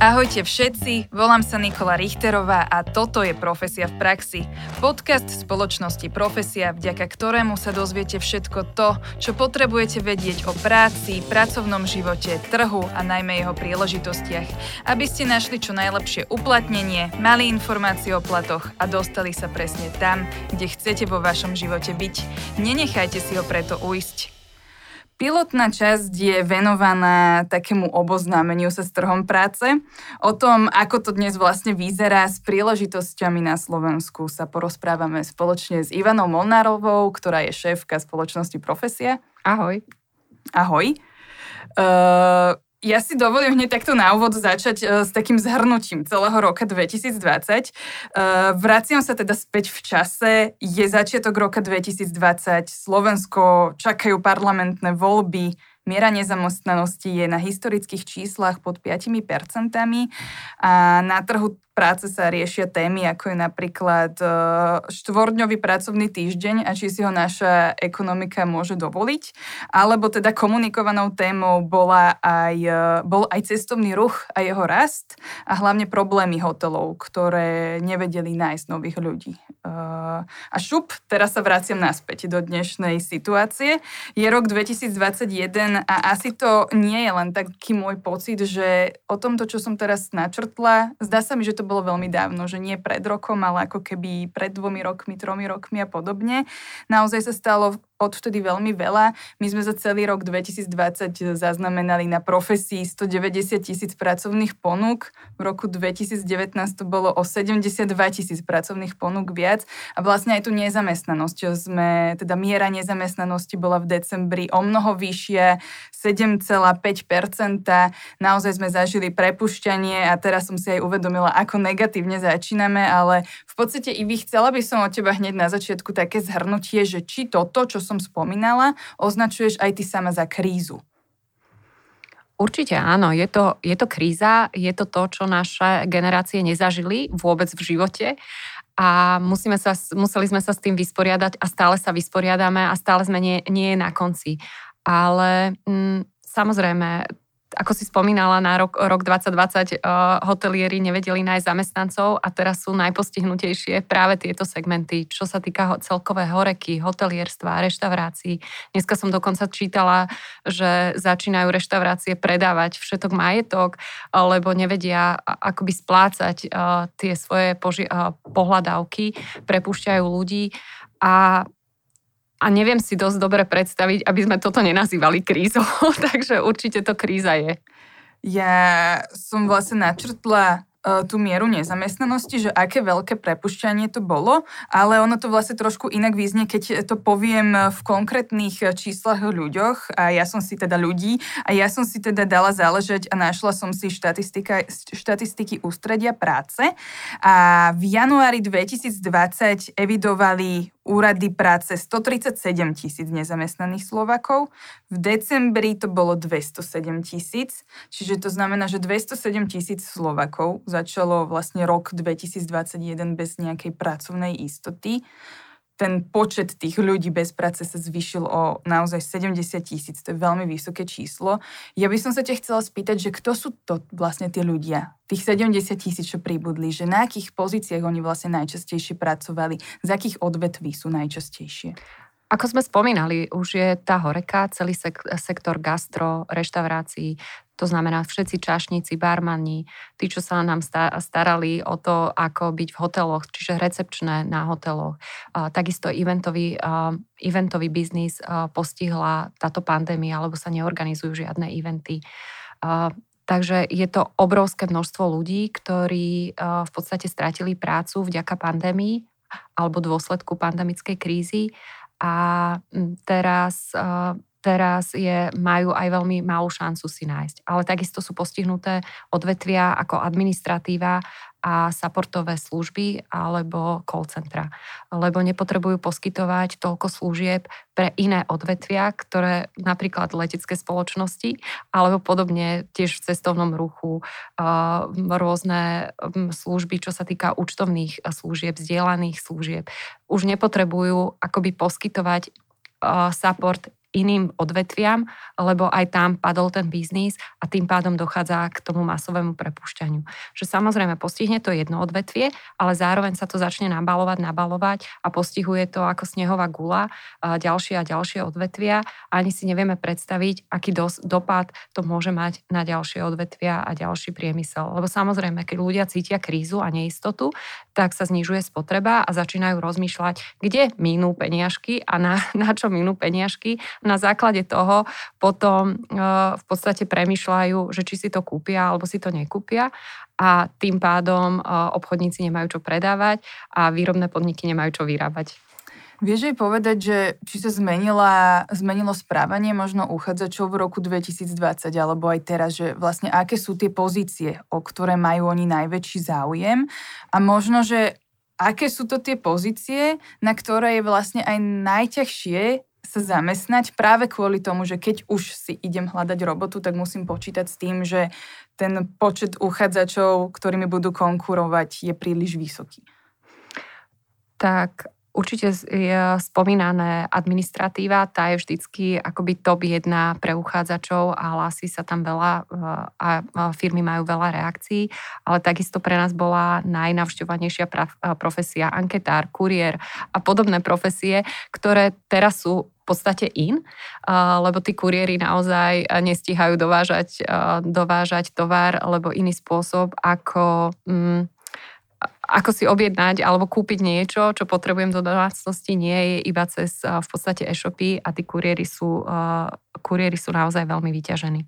Ahojte všetci, volám sa Nikola Richterová a toto je Profesia v praxi. Podcast spoločnosti Profesia, vďaka ktorému sa dozviete všetko to, čo potrebujete vedieť o práci, pracovnom živote, trhu a najmä jeho príležitostiach, aby ste našli čo najlepšie uplatnenie, mali informácie o platoch a dostali sa presne tam, kde chcete vo vašom živote byť. Nenechajte si ho preto uísť. Pilotná časť je venovaná takému oboznámeniu sa s trhom práce. O tom, ako to dnes vlastne vyzerá s príležitosťami na Slovensku, sa porozprávame spoločne s Ivanou Molnárovou, ktorá je šéfka spoločnosti Profesia. Ahoj. Ahoj. Uh, ja si dovolím hneď takto na úvod začať uh, s takým zhrnutím celého roka 2020. Uh, vraciam sa teda späť v čase. Je začiatok roka 2020. Slovensko čakajú parlamentné voľby. Miera nezamestnanosti je na historických číslach pod 5% a na trhu práce sa riešia témy, ako je napríklad e, štvordňový pracovný týždeň a či si ho naša ekonomika môže dovoliť, alebo teda komunikovanou témou bola aj, e, bol aj cestovný ruch a jeho rast a hlavne problémy hotelov, ktoré nevedeli nájsť nových ľudí. E, a šup, teraz sa vraciam naspäť do dnešnej situácie. Je rok 2021 a asi to nie je len taký môj pocit, že o tomto, čo som teraz načrtla, zdá sa mi, že to bolo veľmi dávno, že nie pred rokom, ale ako keby pred dvomi rokmi, tromi rokmi a podobne. Naozaj sa stalo odvtedy veľmi veľa. My sme za celý rok 2020 zaznamenali na profesii 190 tisíc pracovných ponúk. V roku 2019 to bolo o 72 tisíc pracovných ponúk viac. A vlastne aj tu nezamestnanosť, sme, teda miera nezamestnanosti bola v decembri o mnoho vyššia, 7,5%. Naozaj sme zažili prepušťanie a teraz som si aj uvedomila, ako negatívne začíname, ale v podstate i vy chcela by som od teba hneď na začiatku také zhrnutie, že či toto, čo som spomínala, označuješ aj ty sama za krízu. Určite áno, je to, je to kríza, je to to, čo naše generácie nezažili vôbec v živote a musíme sa, museli sme sa s tým vysporiadať a stále sa vysporiadame a stále sme nie, nie na konci. Ale mm, samozrejme, ako si spomínala, na rok, rok 2020 uh, hotelieri nevedeli nájsť zamestnancov a teraz sú najpostihnutejšie práve tieto segmenty, čo sa týka celkové horeky, hotelierstva, reštaurácií. Dneska som dokonca čítala, že začínajú reštaurácie predávať všetok majetok, lebo nevedia akoby splácať uh, tie svoje poži- uh, pohľadávky, prepúšťajú ľudí a a neviem si dosť dobre predstaviť, aby sme toto nenazývali krízou, takže určite to kríza je. Ja som vlastne načrtla E, tú mieru nezamestnanosti, že aké veľké prepušťanie to bolo, ale ono to vlastne trošku inak vyznie, keď to poviem v konkrétnych číslach o ľuďoch a ja som si teda ľudí a ja som si teda dala záležať a našla som si štatistiky ústredia práce a v januári 2020 evidovali úrady práce. 137 tisíc nezamestnaných Slovakov. V decembri to bolo 207 tisíc, čiže to znamená, že 207 tisíc Slovakov začalo vlastne rok 2021 bez nejakej pracovnej istoty ten počet tých ľudí bez práce sa zvyšil o naozaj 70 tisíc. To je veľmi vysoké číslo. Ja by som sa ťa chcela spýtať, že kto sú to vlastne tí ľudia, tých 70 tisíc, čo pribudli, že na akých pozíciách oni vlastne najčastejšie pracovali, z akých odvetví sú najčastejšie? Ako sme spomínali, už je tá horeka, celý sek- sektor gastro, reštaurácií, to znamená všetci čašníci, barmani, tí, čo sa nám starali o to, ako byť v hoteloch, čiže recepčné na hoteloch. Takisto eventový, eventový biznis postihla táto pandémia, alebo sa neorganizujú žiadne eventy. Takže je to obrovské množstvo ľudí, ktorí v podstate stratili prácu vďaka pandémii alebo dôsledku pandemickej krízy a teraz, teraz je, majú aj veľmi malú šancu si nájsť. Ale takisto sú postihnuté odvetvia ako administratíva a supportové služby alebo call centra, lebo nepotrebujú poskytovať toľko služieb pre iné odvetvia, ktoré napríklad letecké spoločnosti alebo podobne tiež v cestovnom ruchu, rôzne služby, čo sa týka účtovných služieb, vzdielaných služieb, už nepotrebujú akoby poskytovať support iným odvetviam, lebo aj tam padol ten biznis a tým pádom dochádza k tomu masovému prepušťaniu. Že samozrejme postihne to jedno odvetvie, ale zároveň sa to začne nabalovať, nabalovať a postihuje to ako snehová gula ďalšie a ďalšie odvetvia. Ani si nevieme predstaviť, aký dos- dopad to môže mať na ďalšie odvetvia a ďalší priemysel. Lebo samozrejme, keď ľudia cítia krízu a neistotu, tak sa znižuje spotreba a začínajú rozmýšľať, kde minú peniažky a na, na čo minú peniažky na základe toho potom e, v podstate premyšľajú, že či si to kúpia alebo si to nekúpia a tým pádom e, obchodníci nemajú čo predávať a výrobné podniky nemajú čo vyrábať. Vieš aj povedať, že či sa zmenila, zmenilo správanie možno uchádzačov v roku 2020 alebo aj teraz, že vlastne aké sú tie pozície, o ktoré majú oni najväčší záujem a možno, že aké sú to tie pozície, na ktoré je vlastne aj najťažšie sa zamestnať práve kvôli tomu, že keď už si idem hľadať robotu, tak musím počítať s tým, že ten počet uchádzačov, ktorými budú konkurovať, je príliš vysoký. Tak Určite je spomínané administratíva, tá je vždycky akoby top jedna pre uchádzačov a hlási sa tam veľa a firmy majú veľa reakcií, ale takisto pre nás bola najnavštevovanejšia profesia anketár, kuriér a podobné profesie, ktoré teraz sú v podstate in, lebo tí kuriéri naozaj nestíhajú dovážať, dovážať tovar, lebo iný spôsob ako... Mm, ako si objednať alebo kúpiť niečo, čo potrebujem do domácnosti, nie je iba cez v podstate e-shopy a tí kuriéry sú, kuriéry sú naozaj veľmi vyťažení.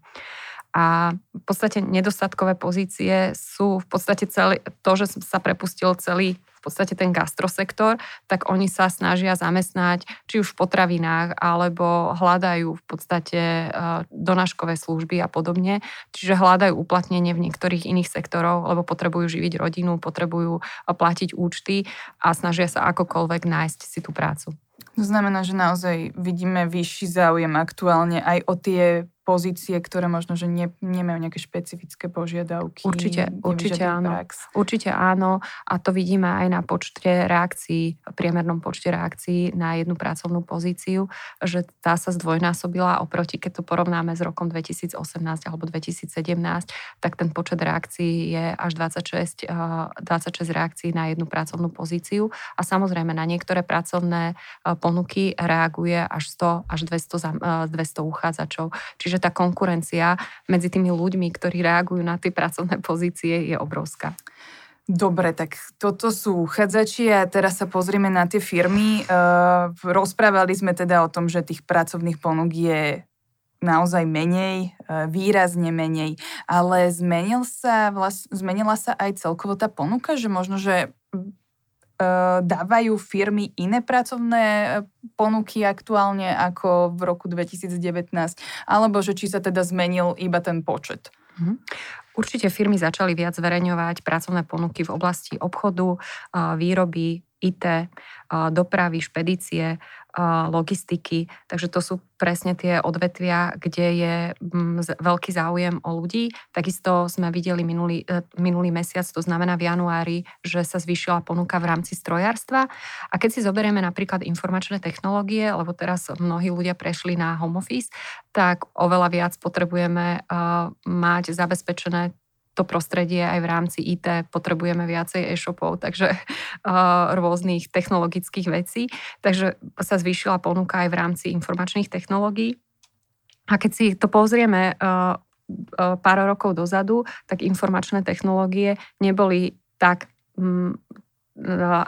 A v podstate nedostatkové pozície sú v podstate celý, to, že sa prepustil celý podstate ten gastrosektor, tak oni sa snažia zamestnať či už v potravinách, alebo hľadajú v podstate eh, donáškové služby a podobne. Čiže hľadajú uplatnenie v niektorých iných sektoroch, lebo potrebujú živiť rodinu, potrebujú eh, platiť účty a snažia sa akokoľvek nájsť si tú prácu. To znamená, že naozaj vidíme vyšší záujem aktuálne aj o tie pozície, ktoré možno, že ne, nemajú nejaké špecifické požiadavky. Určite, určite áno. Prax. Určite áno a to vidíme aj na počte reakcií, priemernom počte reakcií na jednu pracovnú pozíciu, že tá sa zdvojnásobila oproti, keď to porovnáme s rokom 2018 alebo 2017, tak ten počet reakcií je až 26, 26 eh, reakcií na jednu pracovnú pozíciu a samozrejme na niektoré pracovné eh, ponuky reaguje až 100 až 200, 200 eh, uchádzačov. Čiže Čiže tá konkurencia medzi tými ľuďmi, ktorí reagujú na tie pracovné pozície, je obrovská. Dobre, tak toto sú uchádzači a teraz sa pozrieme na tie firmy. Uh, rozprávali sme teda o tom, že tých pracovných ponúk je naozaj menej, uh, výrazne menej, ale zmenil sa, vlast, zmenila sa aj celkovo tá ponuka, že možno, že dávajú firmy iné pracovné eh, ponuky aktuálne ako v roku 2019, alebo že či sa teda zmenil iba ten počet? Mhm. Určite firmy začali viac zverejňovať pracovné ponuky v oblasti obchodu, eh, výroby, IT, dopravy, špedície, logistiky. Takže to sú presne tie odvetvia, kde je mm, veľký záujem o ľudí. Takisto sme videli minulý, e, minulý mesiac, to znamená v januári, že sa zvýšila ponuka v rámci strojárstva. A keď si zoberieme napríklad informačné technológie, lebo teraz mnohí ľudia prešli na home office, tak oveľa viac potrebujeme mať zabezpečené to prostredie aj v rámci IT potrebujeme viacej e-shopov, takže uh, rôznych technologických vecí. Takže sa zvýšila ponuka aj v rámci informačných technológií. A keď si to pozrieme uh, uh, pár rokov dozadu, tak informačné technológie neboli tak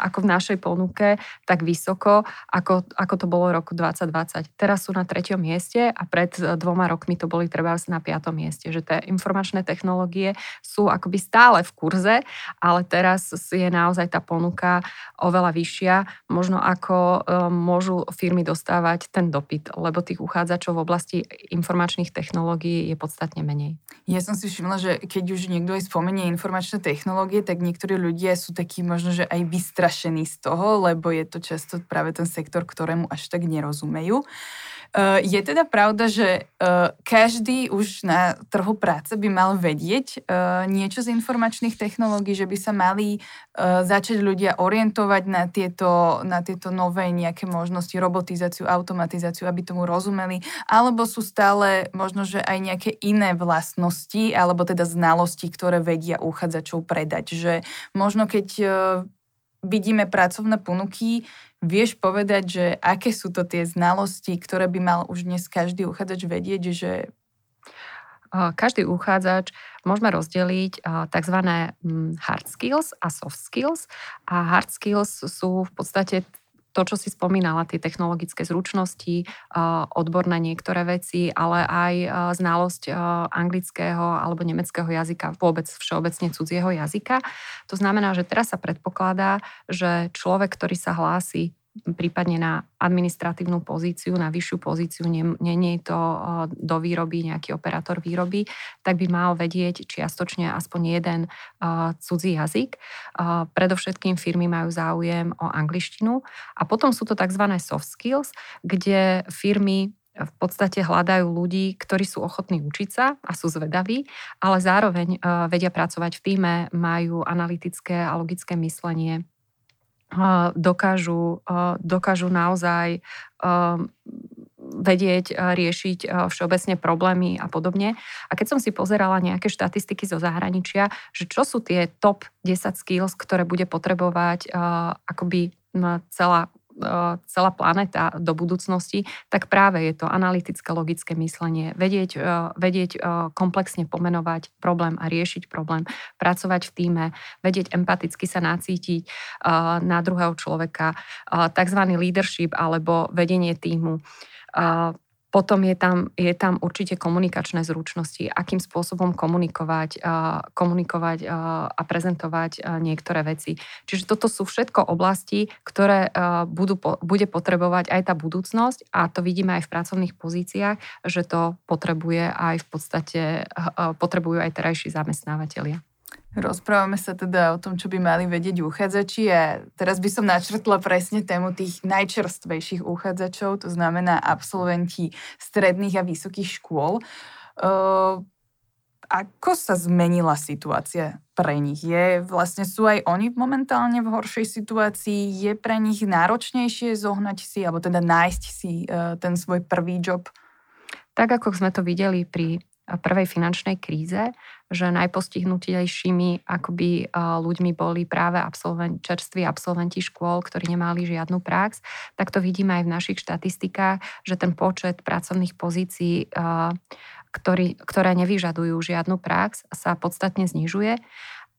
ako v našej ponuke, tak vysoko, ako, ako to bolo v roku 2020. Teraz sú na treťom mieste a pred e, dvoma rokmi to boli treba na piatom mieste, že tie informačné technológie sú akoby stále v kurze, ale teraz je naozaj tá ponuka oveľa vyššia, možno ako e, môžu firmy dostávať ten dopyt, lebo tých uchádzačov v oblasti informačných technológií je podstatne menej. Ja som si všimla, že keď už niekto aj spomenie informačné technológie, tak niektorí ľudia sú takí možno, že aj vystrašení z toho, lebo je to často práve ten sektor, ktorému až tak nerozumejú. Uh, je teda pravda, že uh, každý už na trhu práce by mal vedieť uh, niečo z informačných technológií, že by sa mali začať ľudia orientovať na tieto, na tieto nové nejaké možnosti, robotizáciu, automatizáciu, aby tomu rozumeli, alebo sú stále možno, že aj nejaké iné vlastnosti, alebo teda znalosti, ktoré vedia uchádzačov predať. Že možno keď vidíme pracovné ponuky, vieš povedať, že aké sú to tie znalosti, ktoré by mal už dnes každý uchádzač vedieť, že každý uchádzač môžeme rozdeliť tzv. Mm, hard skills a soft skills. A hard skills sú v podstate to, čo si spomínala, tie technologické zručnosti, odborné niektoré veci, ale aj znalosť anglického alebo nemeckého jazyka, vôbec všeobecne cudzieho jazyka. To znamená, že teraz sa predpokladá, že človek, ktorý sa hlási prípadne na administratívnu pozíciu, na vyššiu pozíciu, nie, nie je to do výroby, nejaký operátor výroby, tak by mal vedieť čiastočne aspoň jeden uh, cudzí jazyk. Uh, predovšetkým firmy majú záujem o angličtinu a potom sú to tzv. soft skills, kde firmy v podstate hľadajú ľudí, ktorí sú ochotní učiť sa a sú zvedaví, ale zároveň uh, vedia pracovať v týme, majú analytické a logické myslenie, dokážu, dokážu naozaj vedieť riešiť všeobecne problémy a podobne. A keď som si pozerala nejaké štatistiky zo zahraničia, že čo sú tie top 10 skills, ktoré bude potrebovať akoby celá celá planéta do budúcnosti, tak práve je to analytické, logické myslenie, vedieť, e, vedieť e, komplexne pomenovať problém a riešiť problém, pracovať v týme, vedieť empaticky sa nacítiť na druhého človeka, tzv. leadership alebo vedenie týmu potom je tam, je tam určite komunikačné zručnosti, akým spôsobom komunikovať, komunikovať a prezentovať niektoré veci. Čiže toto sú všetko oblasti, ktoré budú, bude potrebovať aj tá budúcnosť a to vidíme aj v pracovných pozíciách, že to potrebuje aj v podstate, potrebujú aj terajší zamestnávateľia. Rozprávame sa teda o tom, čo by mali vedieť uchádzači a teraz by som načrtla presne tému tých najčerstvejších uchádzačov, to znamená absolventi stredných a vysokých škôl. Uh, ako sa zmenila situácia pre nich? Je, vlastne sú aj oni momentálne v horšej situácii? Je pre nich náročnejšie zohnať si, alebo teda nájsť si uh, ten svoj prvý job? Tak ako sme to videli pri prvej finančnej kríze, že najpostihnutejšími akoby ľuďmi boli práve absolvent, čerství absolventi škôl, ktorí nemali žiadnu prax, tak to vidíme aj v našich štatistikách, že ten počet pracovných pozícií, ktorý, ktoré nevyžadujú žiadnu prax, sa podstatne znižuje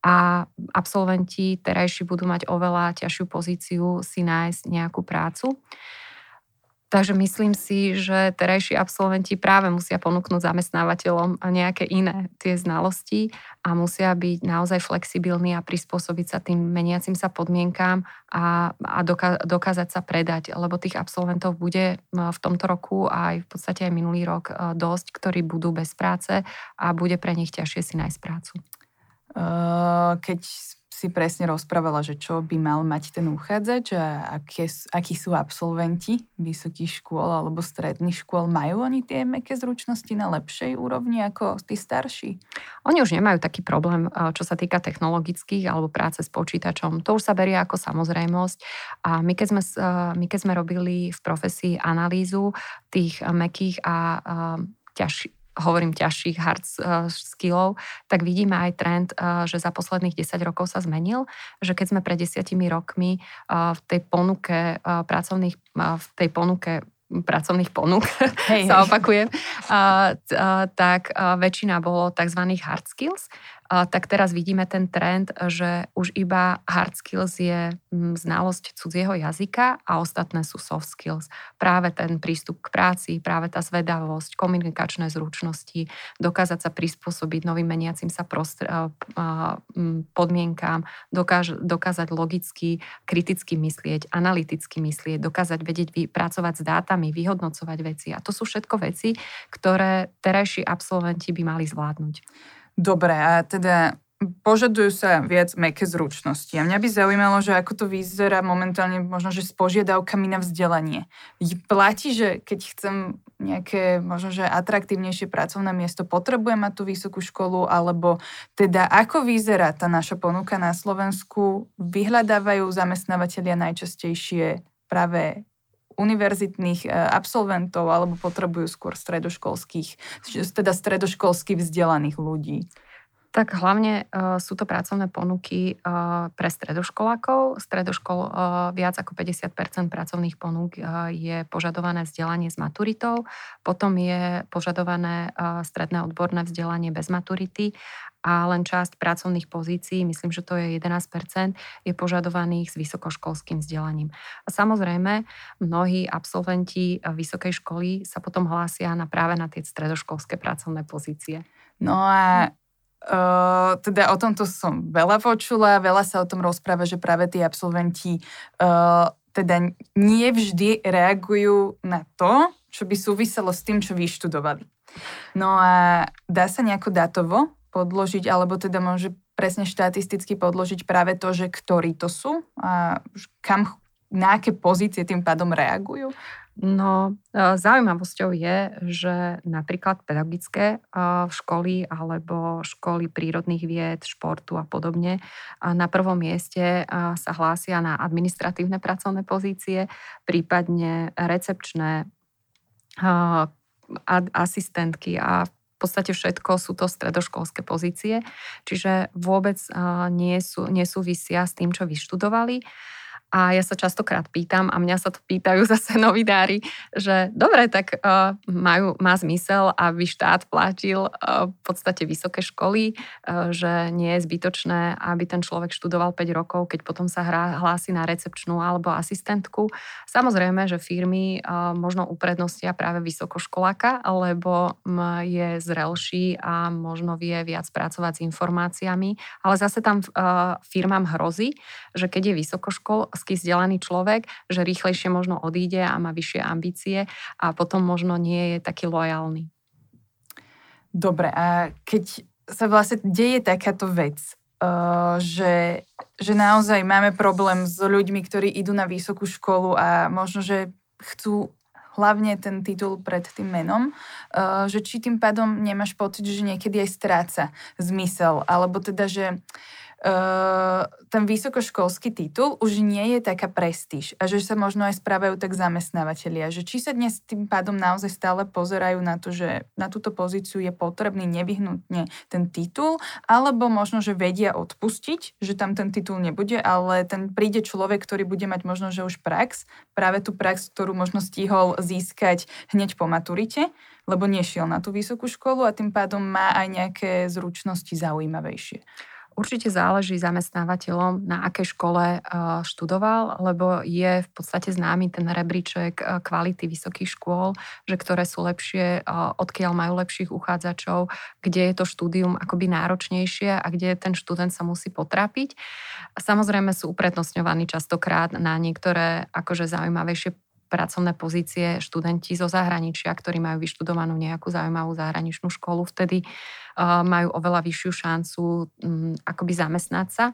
a absolventi terajší budú mať oveľa ťažšiu pozíciu si nájsť nejakú prácu. Takže myslím si, že terajší absolventi práve musia ponúknuť zamestnávateľom nejaké iné tie znalosti a musia byť naozaj flexibilní a prispôsobiť sa tým meniacim sa podmienkám a, a doká, dokázať sa predať, lebo tých absolventov bude v tomto roku a aj v podstate aj minulý rok dosť, ktorí budú bez práce a bude pre nich ťažšie si nájsť prácu. Keď si presne rozprávala, že čo by mal mať ten uchádzač a aké, akí sú absolventi vysokých škôl alebo stredných škôl. Majú oni tie meké zručnosti na lepšej úrovni ako tí starší? Oni už nemajú taký problém, čo sa týka technologických alebo práce s počítačom. To už sa berie ako samozrejmosť. A my keď sme, my keď sme robili v profesii analýzu tých mekých a ťažších hovorím ťažších hard eh, skillov, tak vidíme aj trend, eh, že za posledných 10 rokov sa zmenil, že keď sme pred desiatimi rokmi eh, v tej ponuke pracovných, v tej ponuke pracovných ponúk, hej, sa opakujem, tak väčšina bolo tzv. hard skills tak teraz vidíme ten trend, že už iba hard skills je mm, znalosť cudzieho jazyka a ostatné sú soft skills. Práve ten prístup k práci, práve tá zvedavosť, komunikačné zručnosti, dokázať sa prispôsobiť novým meniacim sa prostr- podmienkám, dokáž- dokázať logicky, kriticky myslieť, analyticky myslieť, dokázať vedieť pracovať s dátami, vyhodnocovať veci. A to sú všetko veci, ktoré terajší absolventi by mali zvládnuť. Dobre, a teda požadujú sa viac meké zručnosti. A mňa by zaujímalo, že ako to vyzerá momentálne možno, že s požiadavkami na vzdelanie. Platí, že keď chcem nejaké možno, že atraktívnejšie pracovné miesto potrebuje mať tú vysokú školu, alebo teda ako vyzerá tá naša ponuka na Slovensku? Vyhľadávajú zamestnávateľia najčastejšie práve univerzitných e, absolventov alebo potrebujú skôr stredoškolských, teda stredoškolsky vzdelaných ľudí? Tak hlavne uh, sú to pracovné ponuky uh, pre stredoškolákov. Stredoškol uh, viac ako 50% pracovných ponúk uh, je požadované vzdelanie s maturitou, potom je požadované uh, stredné odborné vzdelanie bez maturity a len časť pracovných pozícií, myslím, že to je 11% je požadovaných s vysokoškolským vzdelaním. A samozrejme, mnohí absolventi vysokej školy sa potom hlásia na práve na tie stredoškolské pracovné pozície. No a Uh, teda o tomto som veľa počula, veľa sa o tom rozpráva, že práve tí absolventi uh, teda nie vždy reagujú na to, čo by súviselo s tým, čo vyštudovali. No a dá sa nejako datovo podložiť, alebo teda môže presne štatisticky podložiť práve to, že ktorí to sú a kam, na aké pozície tým pádom reagujú? No, e, zaujímavosťou je, že napríklad pedagogické e, školy alebo školy prírodných vied, športu a podobne na prvom mieste e, sa hlásia na administratívne pracovné pozície, prípadne recepčné asistentky a v podstate všetko sú to stredoškolské pozície, čiže vôbec nie sú, nesúvisia s tým, čo vyštudovali. A ja sa častokrát pýtam, a mňa sa to pýtajú zase novinári, že dobre, tak uh, majú, má zmysel, aby štát platil uh, v podstate vysoké školy, uh, že nie je zbytočné, aby ten človek študoval 5 rokov, keď potom sa hrá, hlási na recepčnú alebo asistentku. Samozrejme, že firmy uh, možno uprednostia práve vysokoškoláka, lebo je zrelší a možno vie viac pracovať s informáciami, ale zase tam uh, firmám hrozí, že keď je vysokoškol, obrovský vzdelaný človek, že rýchlejšie možno odíde a má vyššie ambície a potom možno nie je taký lojálny. Dobre, a keď sa vlastne deje takáto vec, uh, že, že naozaj máme problém s ľuďmi, ktorí idú na vysokú školu a možno, že chcú hlavne ten titul pred tým menom, uh, že či tým pádom nemáš pocit, že niekedy aj stráca zmysel, alebo teda, že uh, ten vysokoškolský titul už nie je taká prestíž a že sa možno aj správajú tak zamestnávateľia, že či sa dnes tým pádom naozaj stále pozerajú na to, že na túto pozíciu je potrebný nevyhnutne ten titul, alebo možno, že vedia odpustiť, že tam ten titul nebude, ale ten príde človek, ktorý bude mať možno, že už prax, práve tú prax, ktorú možno stihol získať hneď po maturite, lebo nešiel na tú vysokú školu a tým pádom má aj nejaké zručnosti zaujímavejšie. Určite záleží zamestnávateľom, na akej škole študoval, lebo je v podstate známy ten rebríček kvality vysokých škôl, že ktoré sú lepšie, odkiaľ majú lepších uchádzačov, kde je to štúdium akoby náročnejšie a kde ten študent sa musí potrápiť. Samozrejme sú uprednostňovaní častokrát na niektoré akože zaujímavejšie pracovné pozície študenti zo zahraničia, ktorí majú vyštudovanú nejakú zaujímavú zahraničnú školu, vtedy uh, majú oveľa vyššiu šancu um, akoby zamestnať sa.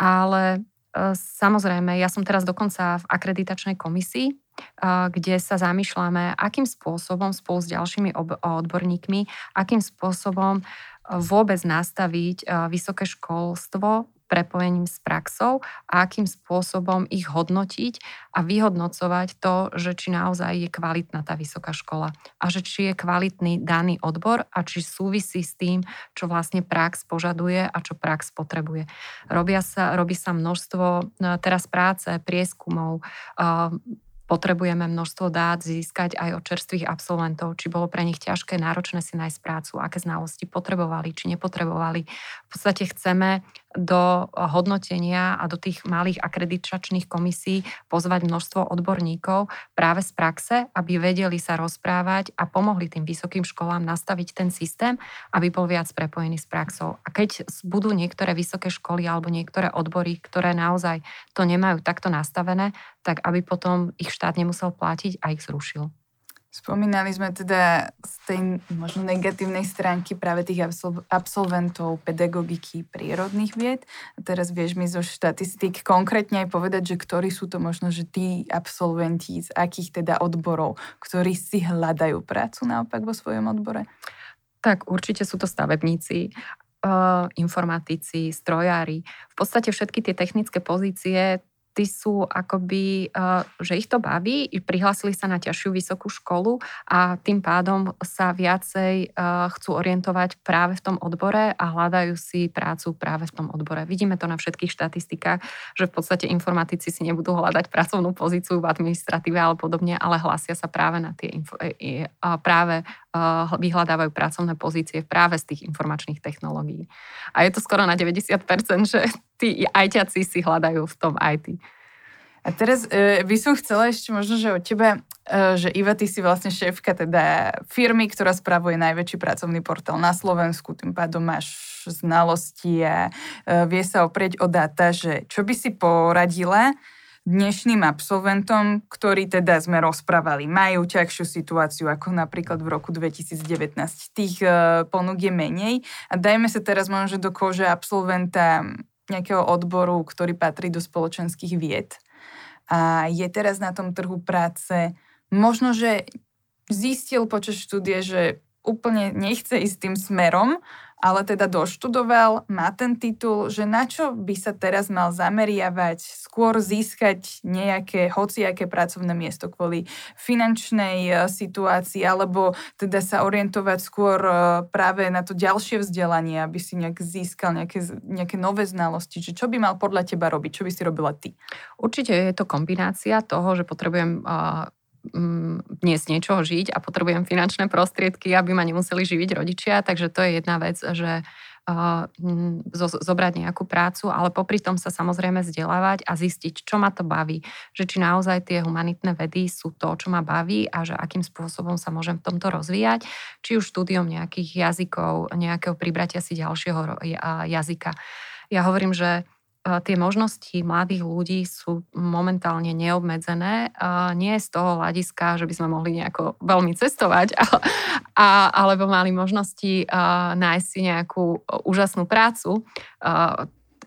Ale uh, samozrejme, ja som teraz dokonca v akreditačnej komisii, uh, kde sa zamýšľame, akým spôsobom spolu s ďalšími odborníkmi, akým spôsobom vôbec nastaviť vysoké školstvo prepojením s praxou a akým spôsobom ich hodnotiť a vyhodnocovať to, že či naozaj je kvalitná tá vysoká škola a že či je kvalitný daný odbor a či súvisí s tým, čo vlastne prax požaduje a čo prax potrebuje. Robia sa, robí sa množstvo e, teraz práce, prieskumov, e, potrebujeme množstvo dát získať aj od čerstvých absolventov, či bolo pre nich ťažké, náročné si nájsť prácu, aké znalosti potrebovali, či nepotrebovali. V podstate chceme do hodnotenia a do tých malých akreditačných komisí pozvať množstvo odborníkov práve z praxe, aby vedeli sa rozprávať a pomohli tým vysokým školám nastaviť ten systém, aby bol viac prepojený s praxou. A keď budú niektoré vysoké školy alebo niektoré odbory, ktoré naozaj to nemajú takto nastavené, tak aby potom ich štát nemusel platiť a ich zrušil. Spomínali sme teda z tej možno negatívnej stránky práve tých absolventov pedagogiky prírodných vied. A teraz vieš mi zo štatistík konkrétne aj povedať, že ktorí sú to možno, že tí absolventi z akých teda odborov, ktorí si hľadajú prácu naopak vo svojom odbore? Tak určite sú to stavebníci, informatici, strojári. V podstate všetky tie technické pozície tí sú akoby, eh, že ich to baví, prihlásili sa na ťažšiu vysokú školu a tým pádom sa viacej eh, chcú orientovať práve v tom odbore a hľadajú si prácu práve v tom odbore. Vidíme to na všetkých štatistikách, že v podstate informatici si nebudú hľadať pracovnú pozíciu v administratíve alebo podobne, ale hlásia sa práve na tie info, práve eh, vyhľadávajú pracovné pozície práve z tých informačných technológií. A je to skoro na 90%, že tí ajťaci si hľadajú v tom IT. A teraz e, by som chcela ešte možno, že od teba, e, že Iva, ty si vlastne šéfka teda firmy, ktorá spravuje najväčší pracovný portál na Slovensku, tým pádom máš znalosti a e, vie sa oprieť o dáta, že čo by si poradila dnešným absolventom, ktorí teda sme rozprávali, majú ťažšiu situáciu ako napríklad v roku 2019. Tých e, ponúk je menej a dajme sa teraz možno do kože absolventa nejakého odboru, ktorý patrí do spoločenských vied. A je teraz na tom trhu práce, možno, že zistil počas štúdie, že úplne nechce ísť tým smerom, ale teda doštudoval, má ten titul, že na čo by sa teraz mal zameriavať, skôr získať nejaké hociaké pracovné miesto kvôli finančnej e, situácii, alebo teda sa orientovať skôr e, práve na to ďalšie vzdelanie, aby si nejak získal nejaké, nejaké nové znalosti. Čiže čo by mal podľa teba robiť? Čo by si robila ty? Určite je to kombinácia toho, že potrebujem Mm, dnes niečoho žiť a potrebujem finančné prostriedky, aby ma nemuseli živiť rodičia, takže to je jedna vec, že mm, zobrať nejakú prácu, ale popri tom sa samozrejme vzdelávať a zistiť, čo ma to baví. Že či naozaj tie humanitné vedy sú to, čo ma baví a že akým spôsobom sa môžem v tomto rozvíjať. Či už štúdiom nejakých jazykov, nejakého pribratia si ďalšieho jazyka. Ja hovorím, že tie možnosti mladých ľudí sú momentálne neobmedzené. Nie z toho hľadiska, že by sme mohli nejako veľmi cestovať, a, alebo mali možnosti nájsť si nejakú úžasnú prácu,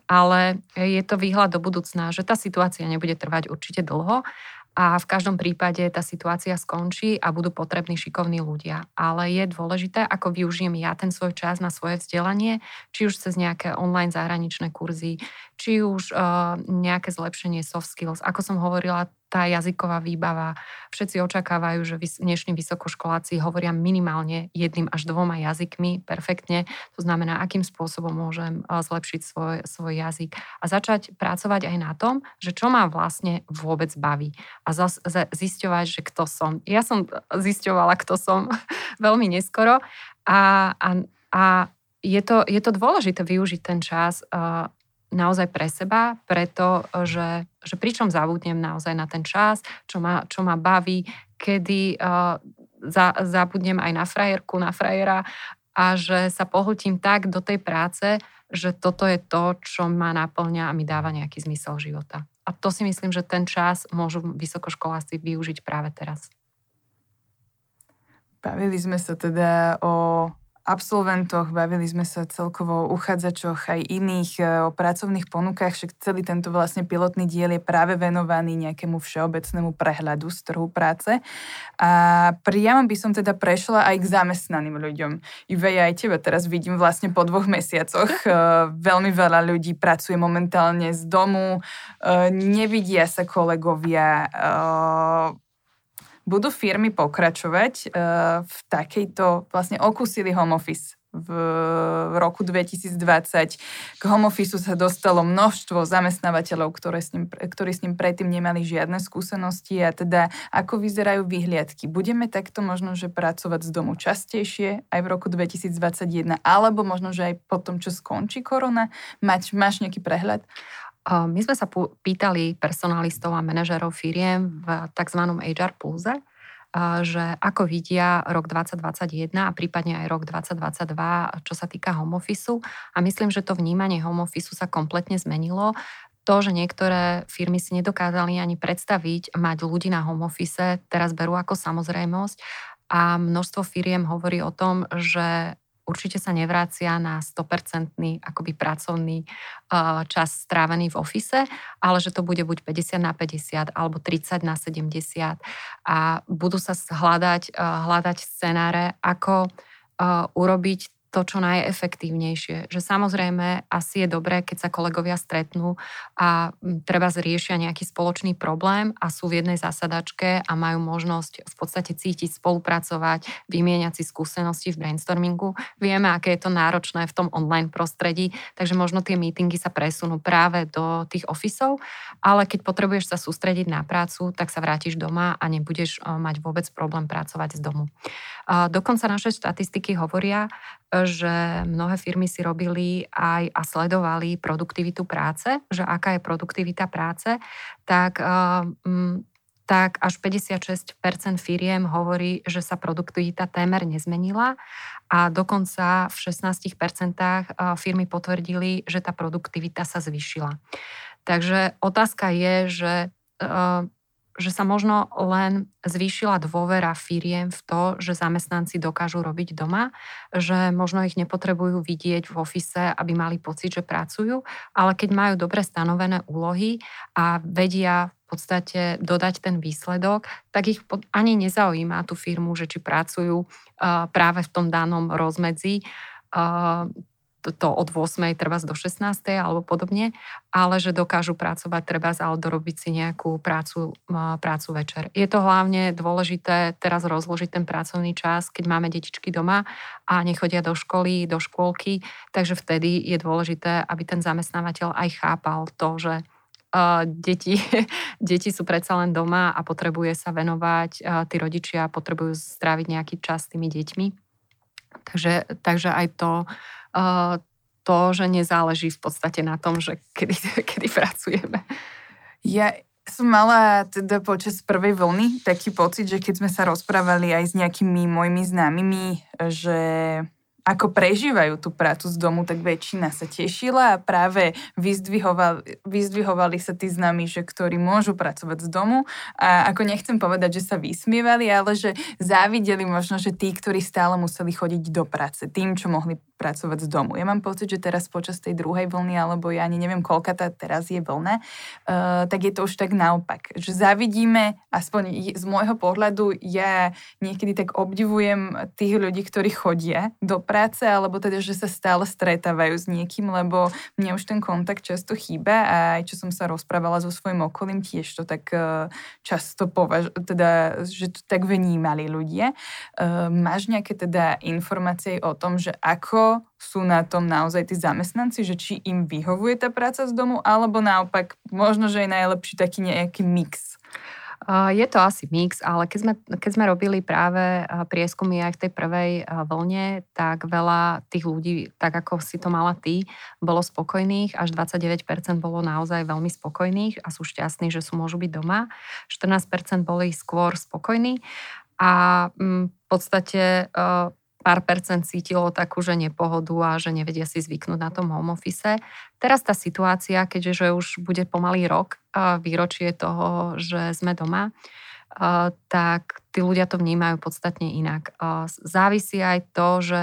ale je to výhľad do budúcna, že tá situácia nebude trvať určite dlho a v každom prípade tá situácia skončí a budú potrební šikovní ľudia. Ale je dôležité, ako využijem ja ten svoj čas na svoje vzdelanie, či už cez nejaké online zahraničné kurzy, či už uh, nejaké zlepšenie soft skills. Ako som hovorila, tá jazyková výbava. Všetci očakávajú, že dnešní vysokoškoláci hovoria minimálne jedným až dvoma jazykmi perfektne. To znamená, akým spôsobom môžem zlepšiť svoj, svoj jazyk a začať pracovať aj na tom, že čo ma vlastne vôbec baví a zas, zisťovať, že kto som. Ja som zisťovala, kto som veľmi neskoro a, a, a je to, je to dôležité využiť ten čas uh, naozaj pre seba, pretože že pričom zabudnem naozaj na ten čas, čo ma, čo ma baví, kedy uh, za, zabudnem aj na frajerku, na frajera a že sa pohltím tak do tej práce, že toto je to, čo ma naplňa a mi dáva nejaký zmysel života. A to si myslím, že ten čas môžu vysokoškoláci využiť práve teraz. Bavili sme sa teda o absolventoch, bavili sme sa celkovo o uchádzačoch aj iných, e, o pracovných ponukách, však celý tento vlastne pilotný diel je práve venovaný nejakému všeobecnému prehľadu z trhu práce. A priamo by som teda prešla aj k zamestnaným ľuďom. Ive, ja aj teba teraz vidím vlastne po dvoch mesiacoch. E, veľmi veľa ľudí pracuje momentálne z domu, e, nevidia sa kolegovia, budú firmy pokračovať uh, v takejto, vlastne okusili home office v roku 2020. K home office sa dostalo množstvo zamestnávateľov, ktoré s ním, ktorí s ním predtým nemali žiadne skúsenosti a teda ako vyzerajú vyhliadky. Budeme takto možno, že pracovať z domu častejšie aj v roku 2021 alebo možno, že aj po tom, čo skončí korona? Mať, máš nejaký prehľad? My sme sa pýtali personalistov a manažerov firiem v tzv. HR Pulse, že ako vidia rok 2021 a prípadne aj rok 2022, čo sa týka home office. A myslím, že to vnímanie home office sa kompletne zmenilo to, že niektoré firmy si nedokázali ani predstaviť mať ľudí na home office, teraz berú ako samozrejmosť a množstvo firiem hovorí o tom, že určite sa nevrácia na 100% akoby pracovný čas strávený v ofise, ale že to bude buď 50 na 50 alebo 30 na 70 a budú sa hľadať, hľadať scenáre, ako urobiť to, čo najefektívnejšie. Že samozrejme asi je dobré, keď sa kolegovia stretnú a treba zriešia nejaký spoločný problém a sú v jednej zasadačke a majú možnosť v podstate cítiť, spolupracovať, vymieňať si skúsenosti v brainstormingu. Vieme, aké je to náročné v tom online prostredí, takže možno tie meetingy sa presunú práve do tých ofisov, ale keď potrebuješ sa sústrediť na prácu, tak sa vrátiš doma a nebudeš mať vôbec problém pracovať z domu. Dokonca naše štatistiky hovoria, že mnohé firmy si robili aj a sledovali produktivitu práce, že aká je produktivita práce, tak, um, tak až 56% firiem hovorí, že sa produktivita témer nezmenila a dokonca v 16% firmy potvrdili, že tá produktivita sa zvyšila. Takže otázka je, že že sa možno len zvýšila dôvera firiem v to, že zamestnanci dokážu robiť doma, že možno ich nepotrebujú vidieť v ofise, aby mali pocit, že pracujú, ale keď majú dobre stanovené úlohy a vedia v podstate dodať ten výsledok, tak ich ani nezaujíma tú firmu, že či pracujú práve v tom danom rozmedzi to od 8. treba do 16. alebo podobne, ale že dokážu pracovať treba ale dorobiť si nejakú prácu, prácu večer. Je to hlavne dôležité teraz rozložiť ten pracovný čas, keď máme detičky doma a nechodia do školy, do škôlky, takže vtedy je dôležité, aby ten zamestnávateľ aj chápal to, že Uh, deti, deti sú predsa len doma a potrebuje sa venovať, uh, tí rodičia potrebujú stráviť nejaký čas s tými deťmi. Takže, takže aj to to, že nezáleží v podstate na tom, že kedy, kedy pracujeme. Ja som mala teda počas prvej vlny taký pocit, že keď sme sa rozprávali aj s nejakými mojimi známymi, že ako prežívajú tú prácu z domu, tak väčšina sa tešila a práve vyzdvihovali, vyzdvihovali sa tí známi, že ktorí môžu pracovať z domu a ako nechcem povedať, že sa vysmievali, ale že závideli možno, že tí, ktorí stále museli chodiť do práce, tým, čo mohli pracovať z domu. Ja mám pocit, že teraz počas tej druhej vlny, alebo ja ani neviem, koľka tá teraz je vlna, uh, tak je to už tak naopak. Že zavidíme, aspoň z môjho pohľadu, ja niekedy tak obdivujem tých ľudí, ktorí chodia do práce, alebo teda, že sa stále stretávajú s niekým, lebo mne už ten kontakt často chýba a aj čo som sa rozprávala so svojím okolím, tiež to tak uh, často považ- teda, že to tak vnímali ľudia. Uh, máš nejaké teda informácie o tom, že ako sú na tom naozaj tí zamestnanci, že či im vyhovuje tá práca z domu, alebo naopak možno, že je najlepší taký nejaký mix. Je to asi mix, ale keď sme, keď sme robili práve prieskumy aj v tej prvej vlne, tak veľa tých ľudí, tak ako si to mala ty, bolo spokojných, až 29% bolo naozaj veľmi spokojných a sú šťastní, že sú môžu byť doma. 14% boli skôr spokojní a mm, v podstate pár percent cítilo takú, že nepohodu a že nevedia si zvyknúť na tom home office. Teraz tá situácia, keďže že už bude pomalý rok, výročie toho, že sme doma, tak tí ľudia to vnímajú podstatne inak. Závisí aj to, že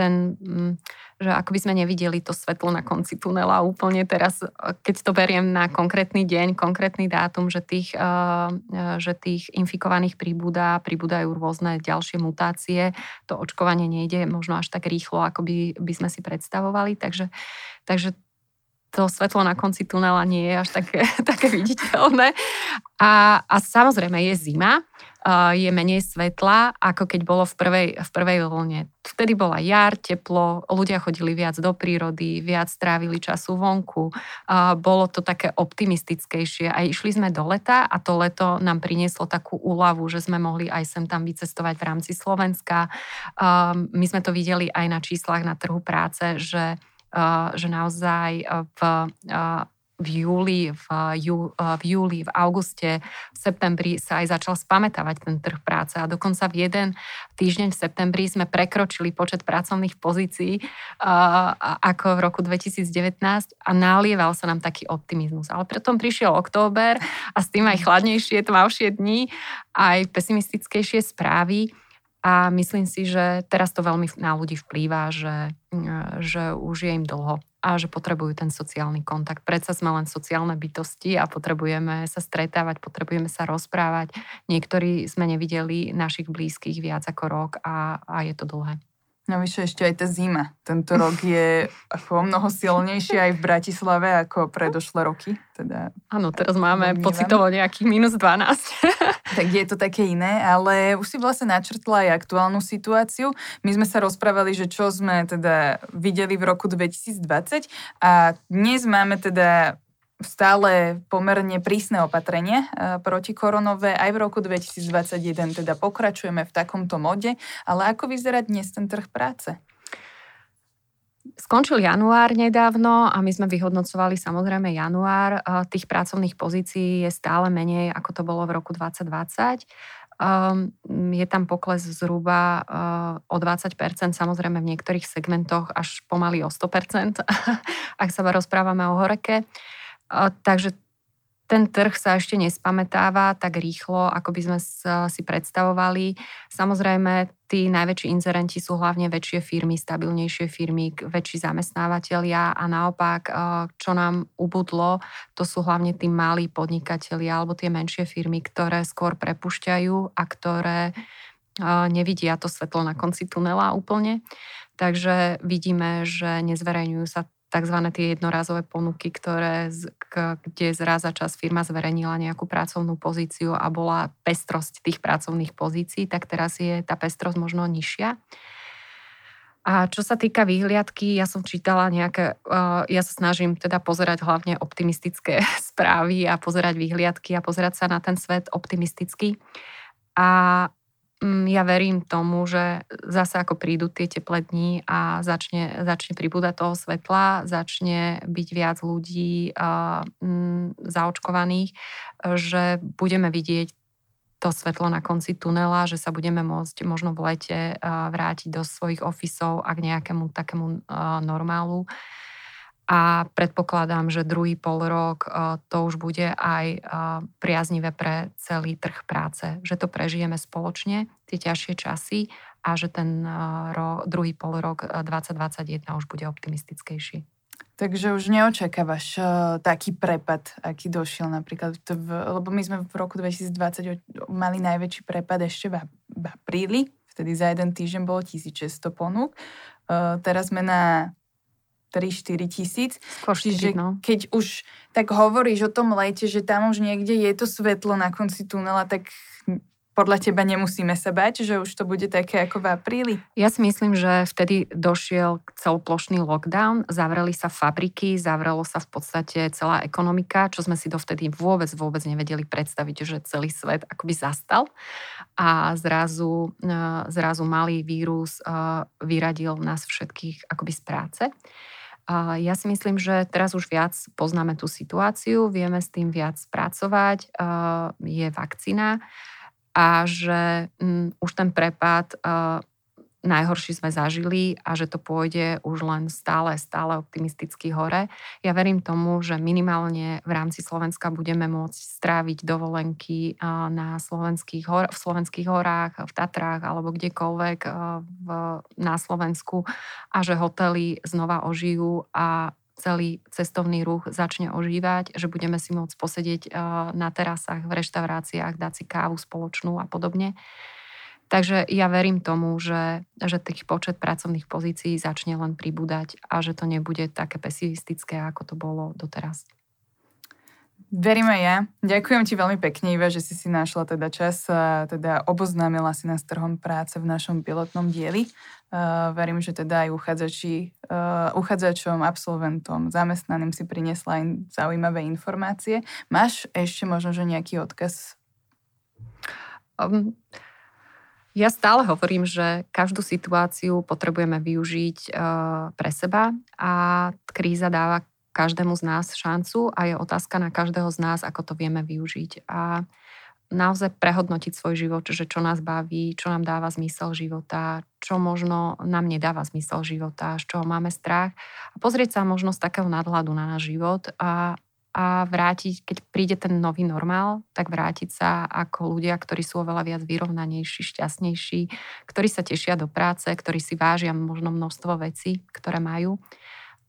ten, mm, že ako by sme nevideli to svetlo na konci tunela úplne teraz, keď to beriem na konkrétny deň, konkrétny dátum, že tých, že tých infikovaných pribúda, pribúdajú rôzne ďalšie mutácie, to očkovanie nejde možno až tak rýchlo, ako by, by sme si predstavovali, takže, takže to svetlo na konci tunela nie je až také, také viditeľné. A, a samozrejme je zima, je menej svetla, ako keď bolo v prvej, v prvej vlne. Vtedy bola jar, teplo, ľudia chodili viac do prírody, viac strávili času vonku, bolo to také optimistickejšie a išli sme do leta a to leto nám prinieslo takú úľavu, že sme mohli aj sem tam vycestovať v rámci Slovenska. My sme to videli aj na číslach na trhu práce, že že naozaj v v júli, v, jú, v júli, v auguste, v septembri sa aj začal spametávať ten trh práce a dokonca v jeden týždeň v septembri sme prekročili počet pracovných pozícií ako v roku 2019 a nalieval sa nám taký optimizmus. Ale potom prišiel október a s tým aj chladnejšie, tmavšie dni, aj pesimistickejšie správy. A myslím si, že teraz to veľmi na ľudí vplýva, že, že už je im dlho a že potrebujú ten sociálny kontakt. Predsa sme len sociálne bytosti a potrebujeme sa stretávať, potrebujeme sa rozprávať. Niektorí sme nevideli našich blízkych viac ako rok a, a je to dlhé. Navyše ešte aj tá zima. Tento rok je ako mnoho silnejšie aj v Bratislave ako predošlé roky. Teda, Áno, teraz máme domnívam. pocitovo nejakých minus 12. tak je to také iné, ale už si vlastne načrtla aj aktuálnu situáciu. My sme sa rozprávali, že čo sme teda videli v roku 2020 a dnes máme teda stále pomerne prísne opatrenie e, proti koronové. Aj v roku 2021 teda pokračujeme v takomto mode, ale ako vyzerá dnes ten trh práce? Skončil január nedávno a my sme vyhodnocovali samozrejme január. E, tých pracovných pozícií je stále menej, ako to bolo v roku 2020. Um, je tam pokles zhruba uh, o 20%, samozrejme v niektorých segmentoch až pomaly o 100%, ak sa rozprávame o horeke. Takže ten trh sa ešte nespamätáva tak rýchlo, ako by sme si predstavovali. Samozrejme, tí najväčší inzerenti sú hlavne väčšie firmy, stabilnejšie firmy, väčší zamestnávateľia a naopak, čo nám ubudlo, to sú hlavne tí malí podnikatelia alebo tie menšie firmy, ktoré skôr prepušťajú a ktoré nevidia to svetlo na konci tunela úplne. Takže vidíme, že nezverejňujú sa tzv. tie jednorázové ponuky, ktoré, kde zraz čas firma zverejnila nejakú pracovnú pozíciu a bola pestrosť tých pracovných pozícií, tak teraz je tá pestrosť možno nižšia. A čo sa týka výhliadky, ja som čítala nejaké, ja sa snažím teda pozerať hlavne optimistické správy a pozerať výhliadky a pozerať sa na ten svet optimisticky. A ja verím tomu, že zase ako prídu tie teplé dni a začne, začne pribúdať toho svetla, začne byť viac ľudí uh, zaočkovaných, že budeme vidieť to svetlo na konci tunela, že sa budeme môcť možno v lete uh, vrátiť do svojich ofisov a k nejakému takému uh, normálu. Uh, a predpokladám, že druhý pol rok e, to už bude aj e, priaznivé pre celý trh práce, že to prežijeme spoločne, tie ťažšie časy a že ten e, druhý pol rok 2021 už bude optimistickejší. Takže už neočakávaš uh, taký prepad, aký došiel napríklad, v, lebo my sme v roku 2020 mali najväčší prepad ešte v, v apríli, vtedy za jeden týždeň bolo 1600 ponúk. Uh, teraz sme na 3-4 tisíc. Čiže no. keď už tak hovoríš o tom lete, že tam už niekde je to svetlo na konci tunela, tak podľa teba nemusíme sa bať, že už to bude také ako v apríli? Ja si myslím, že vtedy došiel celoplošný lockdown, zavreli sa fabriky, zavrelo sa v podstate celá ekonomika, čo sme si dovtedy vôbec, vôbec nevedeli predstaviť, že celý svet akoby zastal a zrazu, e, zrazu malý vírus e, vyradil nás všetkých akoby z práce. Ja si myslím, že teraz už viac poznáme tú situáciu, vieme s tým viac pracovať, je vakcína a že mm, už ten prepad najhorší sme zažili a že to pôjde už len stále, stále optimisticky hore. Ja verím tomu, že minimálne v rámci Slovenska budeme môcť stráviť dovolenky na slovenských hor- v slovenských horách, v Tatrách alebo kdekoľvek v, na Slovensku a že hotely znova ožijú a celý cestovný ruch začne ožívať, že budeme si môcť posedieť na terasách, v reštauráciách, dať si kávu spoločnú a podobne. Takže ja verím tomu, že, že tých počet pracovných pozícií začne len pribúdať a že to nebude také pesimistické, ako to bolo doteraz. Verím aj ja. Ďakujem ti veľmi pekne, Iva, že si si našla teda čas teda oboznámila si nás trhom práce v našom pilotnom dieli. Uh, verím, že teda aj uchádzači, uh, uchádzačom, absolventom, zamestnaným si priniesla aj zaujímavé informácie. Máš ešte možno, že nejaký odkaz? Um, ja stále hovorím, že každú situáciu potrebujeme využiť uh, pre seba a kríza dáva každému z nás šancu a je otázka na každého z nás, ako to vieme využiť. A naozaj prehodnotiť svoj život, že čo nás baví, čo nám dáva zmysel života, čo možno nám nedáva zmysel života, z čoho máme strach a pozrieť sa možno z takého nadhľadu na náš život a, a vrátiť, keď príde ten nový normál, tak vrátiť sa ako ľudia, ktorí sú oveľa viac vyrovnanejší, šťastnejší, ktorí sa tešia do práce, ktorí si vážia možno množstvo vecí, ktoré majú.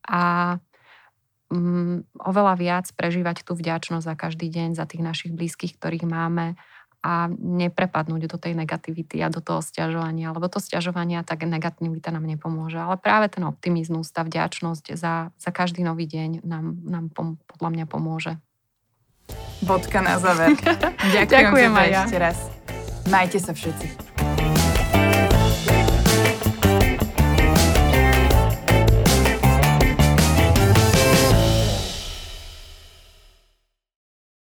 A um, oveľa viac prežívať tú vďačnosť za každý deň, za tých našich blízkych, ktorých máme a neprepadnúť do tej negativity a do toho stiažovania, lebo to stiažovania, tak negativita nám nepomôže. Ale práve ten optimizmus, tá vďačnosť za, za každý nový deň nám, nám pom, podľa mňa pomôže. Bodka na záver. Ďakujem, Ďakujem aj ja. ešte raz. Majte sa všetci.